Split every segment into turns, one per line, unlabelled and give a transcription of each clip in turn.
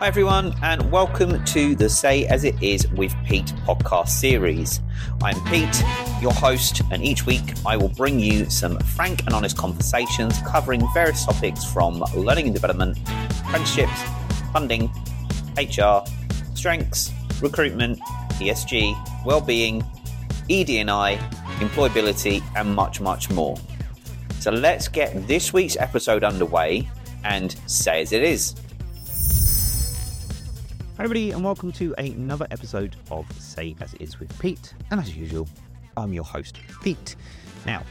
Hi, everyone, and welcome to the Say As It Is with Pete podcast series. I'm Pete, your host, and each week I will bring you some frank and honest conversations covering various topics from learning and development, apprenticeships, funding, HR, strengths, recruitment, ESG, well-being, ED&I, employability, and much, much more. So let's get this week's episode underway and say as it is.
Hi, everybody, and welcome to another episode of Say As It Is with Pete. And as usual, I'm your host, Pete. Now,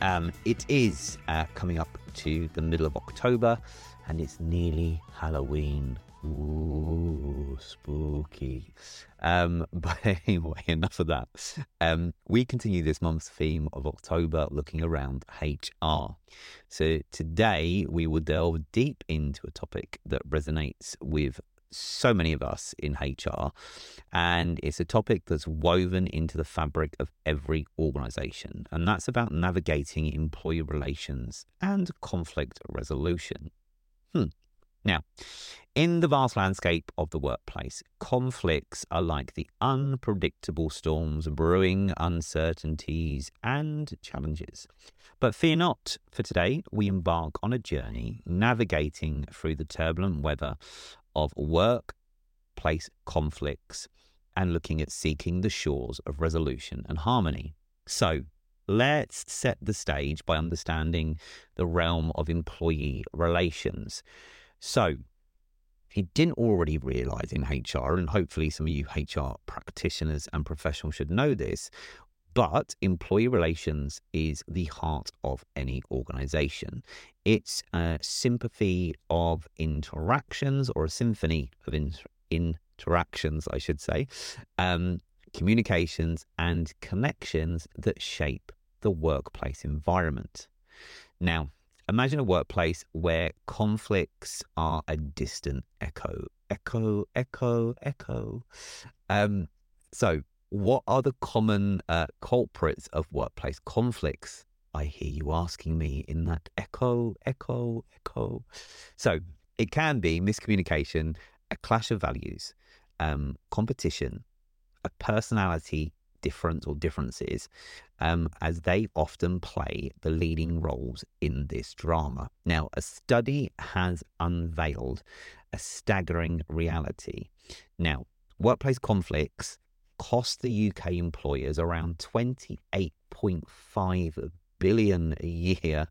um, it is uh, coming up to the middle of October, and it's nearly Halloween. Ooh, spooky. Um, but anyway, enough of that. Um, we continue this month's theme of October looking around HR. So today we will delve deep into a topic that resonates with so many of us in HR, and it's a topic that's woven into the fabric of every organization, and that's about navigating employee relations and conflict resolution. Hmm. Now, in the vast landscape of the workplace, conflicts are like the unpredictable storms brewing uncertainties and challenges. But fear not, for today we embark on a journey navigating through the turbulent weather of workplace conflicts and looking at seeking the shores of resolution and harmony. So, let's set the stage by understanding the realm of employee relations. So, if you didn't already realize in HR, and hopefully some of you HR practitioners and professionals should know this, but employee relations is the heart of any organization. It's a sympathy of interactions or a symphony of in- interactions, I should say, um, communications and connections that shape the workplace environment. Now, imagine a workplace where conflicts are a distant echo, echo, echo, echo. Um, so, what are the common uh, culprits of workplace conflicts? I hear you asking me in that echo, echo, echo. So it can be miscommunication, a clash of values, um, competition, a personality difference or differences, um, as they often play the leading roles in this drama. Now, a study has unveiled a staggering reality. Now, workplace conflicts cost the UK employers around 28.5 billion a year.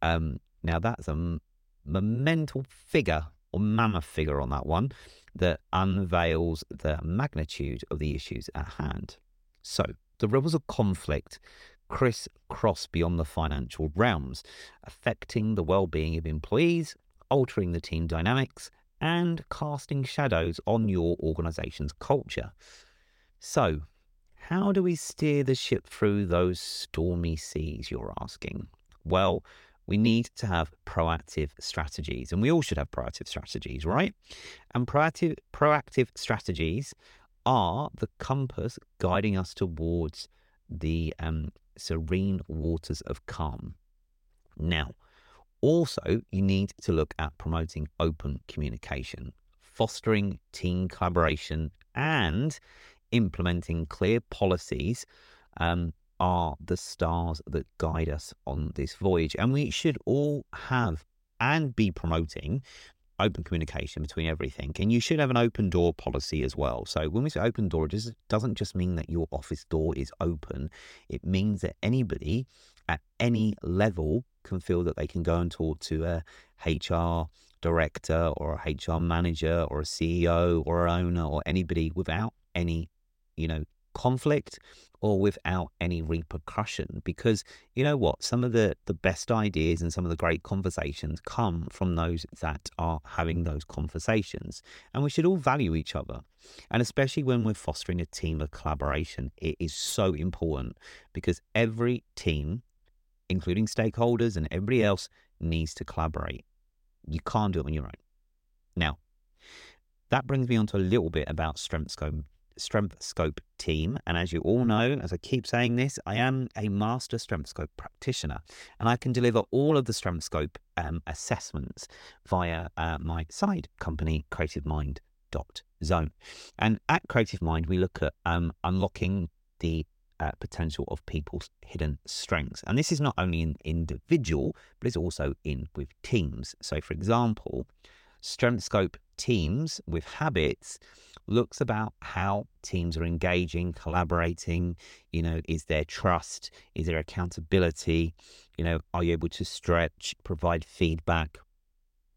Um, now that's a monumental figure or mammoth figure on that one that unveils the magnitude of the issues at hand. So the ripples of conflict crisscross beyond the financial realms, affecting the well-being of employees, altering the team dynamics, and casting shadows on your organization's culture. So, how do we steer the ship through those stormy seas, you're asking? Well, we need to have proactive strategies, and we all should have proactive strategies, right? And proactive, proactive strategies are the compass guiding us towards the um, serene waters of calm. Now, also, you need to look at promoting open communication, fostering team collaboration, and implementing clear policies um, are the stars that guide us on this voyage. And we should all have and be promoting open communication between everything. And you should have an open door policy as well. So when we say open door, it doesn't just mean that your office door is open, it means that anybody at any level can feel that they can go and talk to a HR director or a HR manager or a CEO or an owner or anybody without any you know, conflict or without any repercussion. Because you know what some of the the best ideas and some of the great conversations come from those that are having those conversations. And we should all value each other. And especially when we're fostering a team of collaboration it is so important because every team including stakeholders and everybody else needs to collaborate. You can't do it on your own. Now that brings me on to a little bit about strengths Strengthscope team. And as you all know, as I keep saying this, I am a master Strengthscope practitioner and I can deliver all of the Strengthscope um, assessments via uh, my side company, Creative Mind zone. And at Creative Mind, we look at um, unlocking the uh, potential of people's hidden strengths. And this is not only in individual, but it's also in with teams. So, for example, Strengthscope teams with habits looks about how teams are engaging, collaborating. You know, is there trust? Is there accountability? You know, are you able to stretch, provide feedback?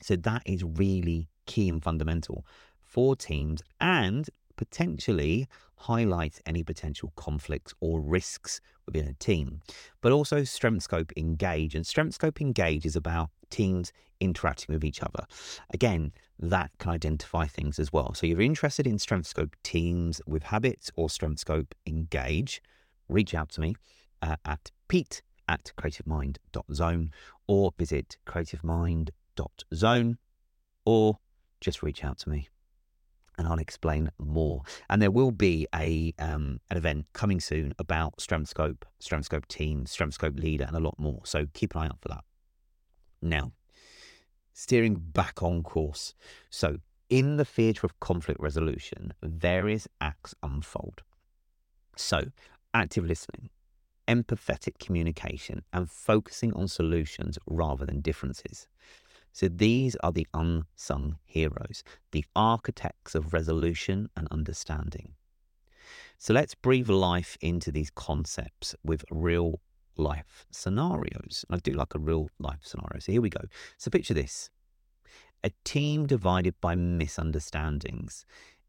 So that is really key and fundamental for teams and potentially highlight any potential conflicts or risks within a team. But also Strengthscope Engage. And Strengthscope Engage is about teams interacting with each other. Again, that can identify things as well. So, if you're interested in Strengthscope teams with habits or Strengthscope Engage, reach out to me uh, at pete at creativemind.zone or visit creativemind.zone or just reach out to me and I'll explain more. And there will be a um, an event coming soon about Strengthscope, Strength Scope team, Strengthscope leader, and a lot more. So keep an eye out for that. Now, steering back on course. So in the theatre of conflict resolution, various acts unfold. So active listening, empathetic communication, and focusing on solutions rather than differences. So these are the unsung heroes, the architects of resolution and understanding. So let's breathe life into these concepts with real life scenarios. I do like a real life scenario. So here we go. So picture this a team divided by misunderstandings,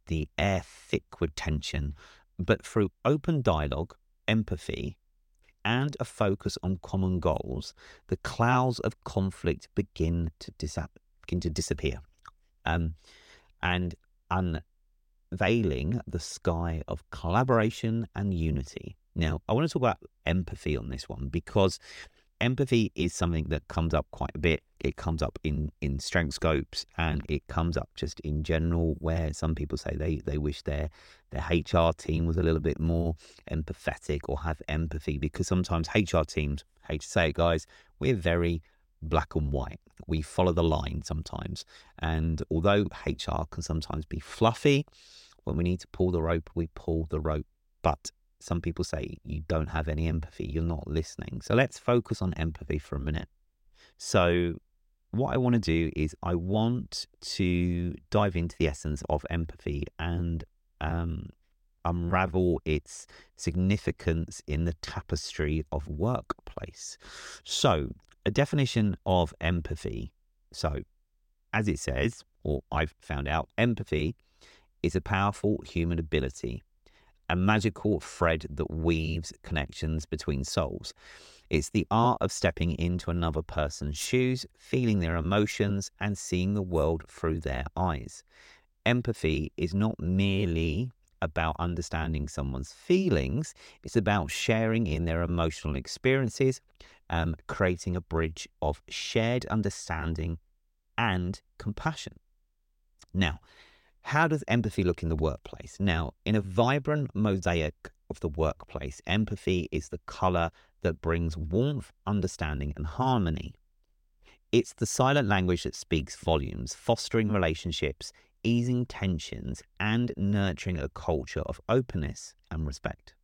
the air thick with tension, but through open dialogue, empathy, and a focus on common goals, the clouds of conflict begin to, dis- begin to disappear um, and unveiling the sky of collaboration and unity. Now, I want to talk about empathy on this one because empathy is something that comes up quite a bit. It comes up in in strength scopes, and it comes up just in general, where some people say they they wish their their HR team was a little bit more empathetic or have empathy, because sometimes HR teams, hate to say it, guys, we're very black and white. We follow the line sometimes, and although HR can sometimes be fluffy, when we need to pull the rope, we pull the rope. But some people say you don't have any empathy, you're not listening. So let's focus on empathy for a minute. So, what I want to do is I want to dive into the essence of empathy and um, unravel its significance in the tapestry of workplace. So, a definition of empathy. So, as it says, or I've found out, empathy is a powerful human ability a magical thread that weaves connections between souls. It's the art of stepping into another person's shoes, feeling their emotions, and seeing the world through their eyes. Empathy is not merely about understanding someone's feelings, it's about sharing in their emotional experiences, um, creating a bridge of shared understanding and compassion. Now, how does empathy look in the workplace? Now, in a vibrant mosaic of the workplace, empathy is the color that brings warmth, understanding, and harmony. It's the silent language that speaks volumes, fostering relationships, easing tensions, and nurturing a culture of openness and respect.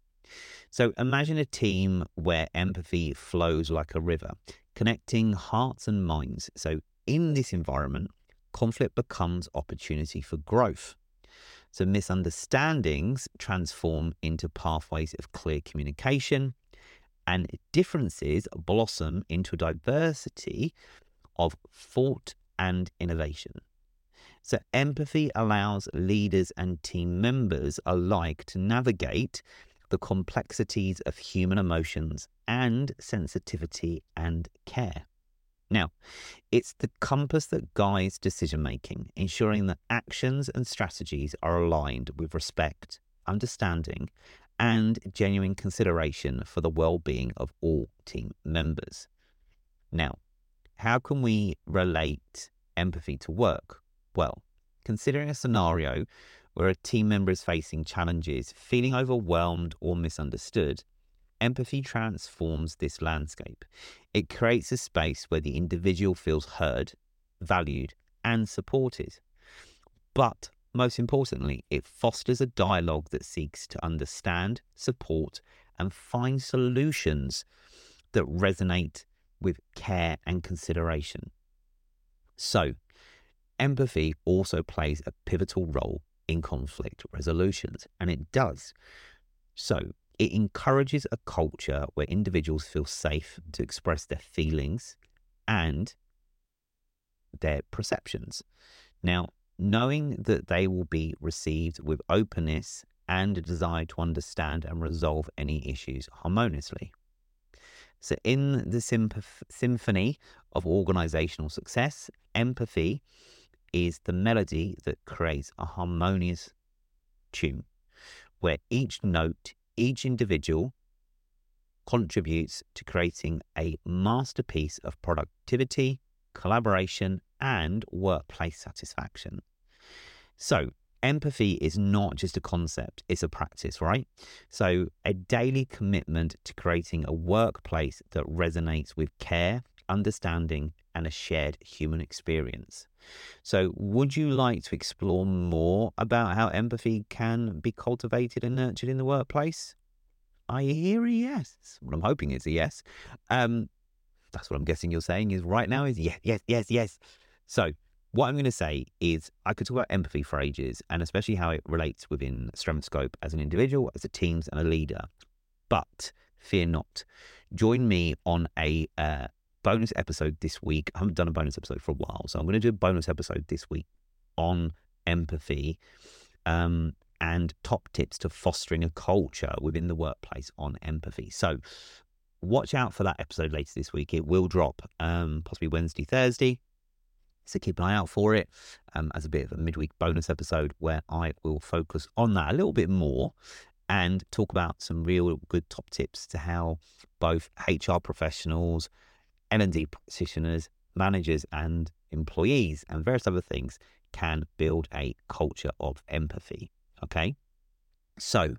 So imagine a team where empathy flows like a river, connecting hearts and minds. So in this environment, conflict becomes opportunity for growth. So misunderstandings transform into pathways of clear communication, and differences blossom into a diversity of thought and innovation. So, empathy allows leaders and team members alike to navigate the complexities of human emotions and sensitivity and care. Now, it's the compass that guides decision making, ensuring that actions and strategies are aligned with respect, understanding, and genuine consideration for the well being of all team members. Now, how can we relate empathy to work? Well, considering a scenario where a team member is facing challenges, feeling overwhelmed or misunderstood, empathy transforms this landscape. It creates a space where the individual feels heard, valued, and supported. But most importantly, it fosters a dialogue that seeks to understand, support, and find solutions that resonate with care and consideration. So, empathy also plays a pivotal role in conflict resolutions, and it does. So, it encourages a culture where individuals feel safe to express their feelings and their perceptions. Now, knowing that they will be received with openness and a desire to understand and resolve any issues harmoniously. So, in the symph- symphony of organizational success, empathy is the melody that creates a harmonious tune where each note, each individual contributes to creating a masterpiece of productivity, collaboration, and workplace satisfaction. So, empathy is not just a concept, it's a practice, right? So, a daily commitment to creating a workplace that resonates with care, understanding, and a shared human experience. So, would you like to explore more about how empathy can be cultivated and nurtured in the workplace? I hear a yes. What I'm hoping is a yes. Um, that's what I'm guessing you're saying is right now is yes, yes, yes, yes. So, what I'm going to say is I could talk about empathy for ages and especially how it relates within Strengthscope as an individual, as a team, and a leader. But fear not. Join me on a uh, bonus episode this week. I haven't done a bonus episode for a while, so I'm going to do a bonus episode this week on empathy um, and top tips to fostering a culture within the workplace on empathy. So watch out for that episode later this week. It will drop um, possibly Wednesday, Thursday. So keep an eye out for it um, as a bit of a midweek bonus episode where I will focus on that a little bit more and talk about some real good top tips to how both HR professionals, L&D practitioners, managers and employees and various other things can build a culture of empathy. Okay. So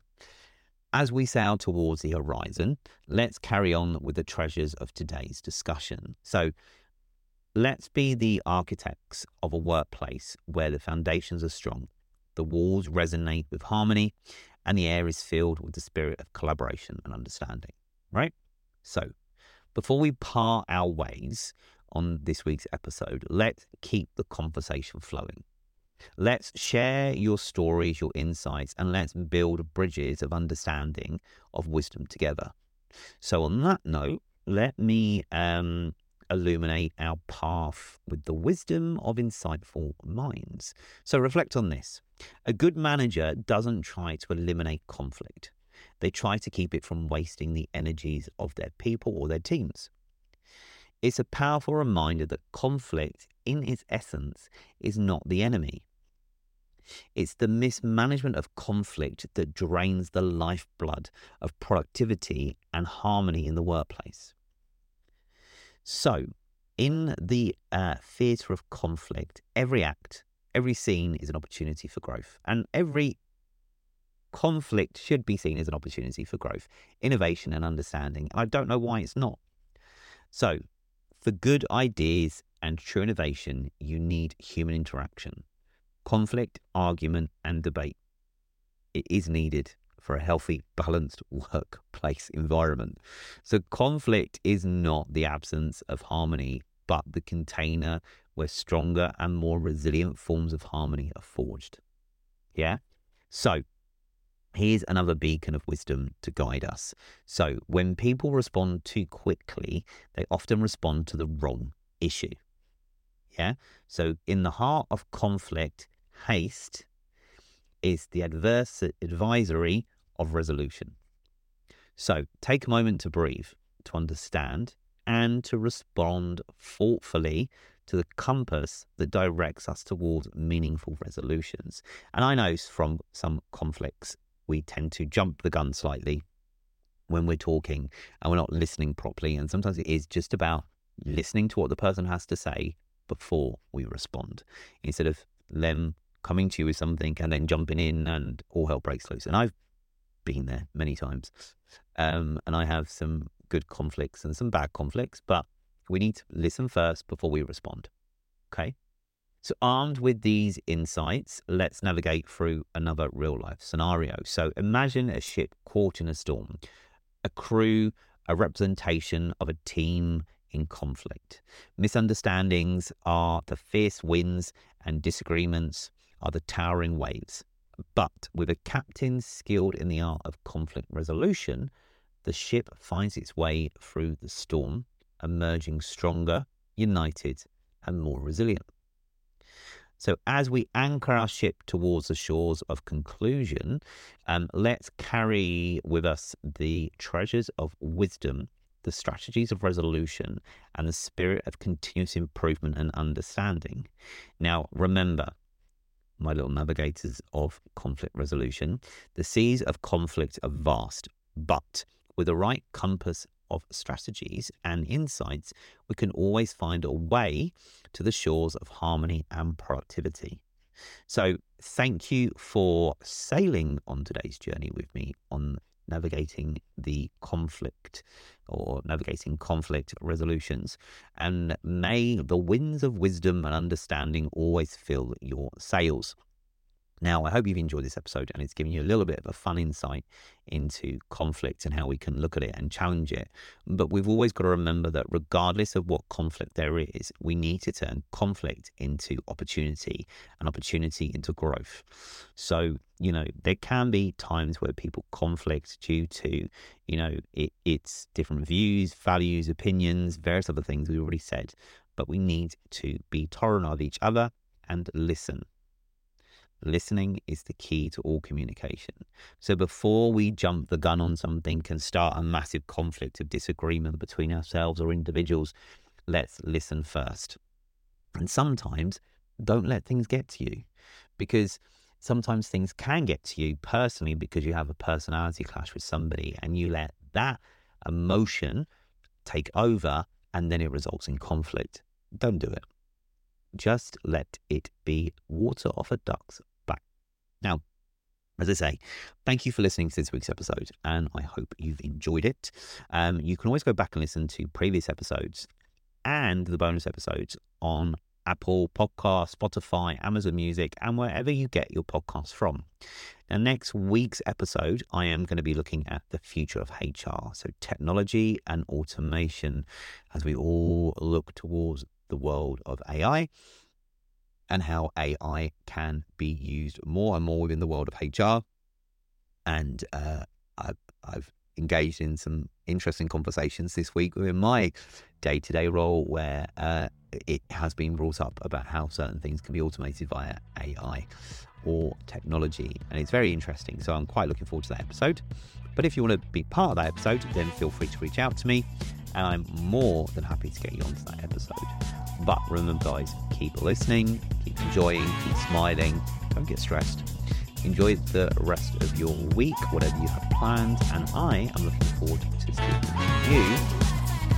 as we sail towards the horizon, let's carry on with the treasures of today's discussion. So Let's be the architects of a workplace where the foundations are strong, the walls resonate with harmony, and the air is filled with the spirit of collaboration and understanding, right? So, before we part our ways on this week's episode, let's keep the conversation flowing. Let's share your stories, your insights, and let's build bridges of understanding, of wisdom together. So, on that note, let me um, illuminate our path with the wisdom of insightful minds. So reflect on this. A good manager doesn't try to eliminate conflict, they try to keep it from wasting the energies of their people or their teams. It's a powerful reminder that conflict, in its essence, is not the enemy. It's the mismanagement of conflict that drains the lifeblood of productivity and harmony in the workplace. So, in the uh, theatre of conflict, every act, every scene is an opportunity for growth. And every conflict should be seen as an opportunity for growth, innovation, and understanding. And I don't know why it's not. So, for good ideas and true innovation, you need human interaction, conflict, argument, and debate. It is needed for a healthy, balanced workplace environment. So, conflict is not the absence of harmony, but the container where stronger and more resilient forms of harmony are forged. Yeah? So, here's another beacon of wisdom to guide us. So, when people respond too quickly, they often respond to the wrong issue. Yeah? So, in the heart of conflict, haste is the adverse advisory of resolution. So take a moment to breathe, to understand, and to respond thoughtfully to the compass that directs us towards meaningful resolutions. And I know from some conflicts, we tend to jump the gun slightly when we're talking and we're not listening properly. And sometimes it is just about listening to what the person has to say before we respond instead of them coming to you with something and then jumping in and all hell breaks loose. And I've been there many times. Um, and I have some good conflicts and some bad conflicts, but we need to listen first before we respond. Okay. So, armed with these insights, let's navigate through another real life scenario. So, imagine a ship caught in a storm, a crew, a representation of a team in conflict. Misunderstandings are the fierce winds, and disagreements are the towering waves. But with a captain skilled in the art of conflict resolution, the ship finds its way through the storm, emerging stronger, united, and more resilient. So, as we anchor our ship towards the shores of conclusion, um, let's carry with us the treasures of wisdom, the strategies of resolution, and the spirit of continuous improvement and understanding. Now, remember, my little navigators of conflict resolution, the seas of conflict are vast, but with the right compass of strategies and insights, we can always find a way to the shores of harmony and productivity. So, thank you for sailing on today's journey with me on navigating the conflict or navigating conflict resolutions. And may the winds of wisdom and understanding always fill your sails. Now, I hope you've enjoyed this episode and it's given you a little bit of a fun insight into conflict and how we can look at it and challenge it. But we've always got to remember that regardless of what conflict there is, we need to turn conflict into opportunity and opportunity into growth. So, you know, there can be times where people conflict due to, you know, it, it's different views, values, opinions, various other things we've already said. But we need to be tolerant of each other and listen Listening is the key to all communication. So before we jump the gun on something and start a massive conflict of disagreement between ourselves or individuals, let's listen first. And sometimes don't let things get to you because sometimes things can get to you personally because you have a personality clash with somebody and you let that emotion take over and then it results in conflict. Don't do it. Just let it be water off a duck's now, as I say, thank you for listening to this week's episode, and I hope you've enjoyed it. Um, you can always go back and listen to previous episodes and the bonus episodes on Apple Podcast, Spotify, Amazon Music, and wherever you get your podcasts from. Now, next week's episode, I am going to be looking at the future of HR, so technology and automation, as we all look towards the world of AI and how AI can be used more and more within the world of HR. And uh, I've, I've engaged in some interesting conversations this week within my day to day role where uh, it has been brought up about how certain things can be automated via AI or technology. And it's very interesting. So I'm quite looking forward to that episode. But if you want to be part of that episode, then feel free to reach out to me. And I'm more than happy to get you onto that episode. But remember, guys, keep listening, keep enjoying, keep smiling, don't get stressed. Enjoy the rest of your week, whatever you have planned, and I am looking forward to speaking to you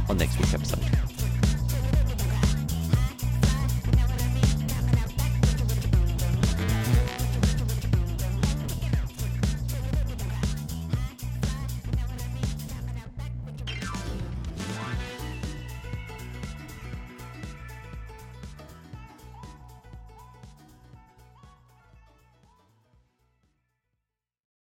on next week's episode.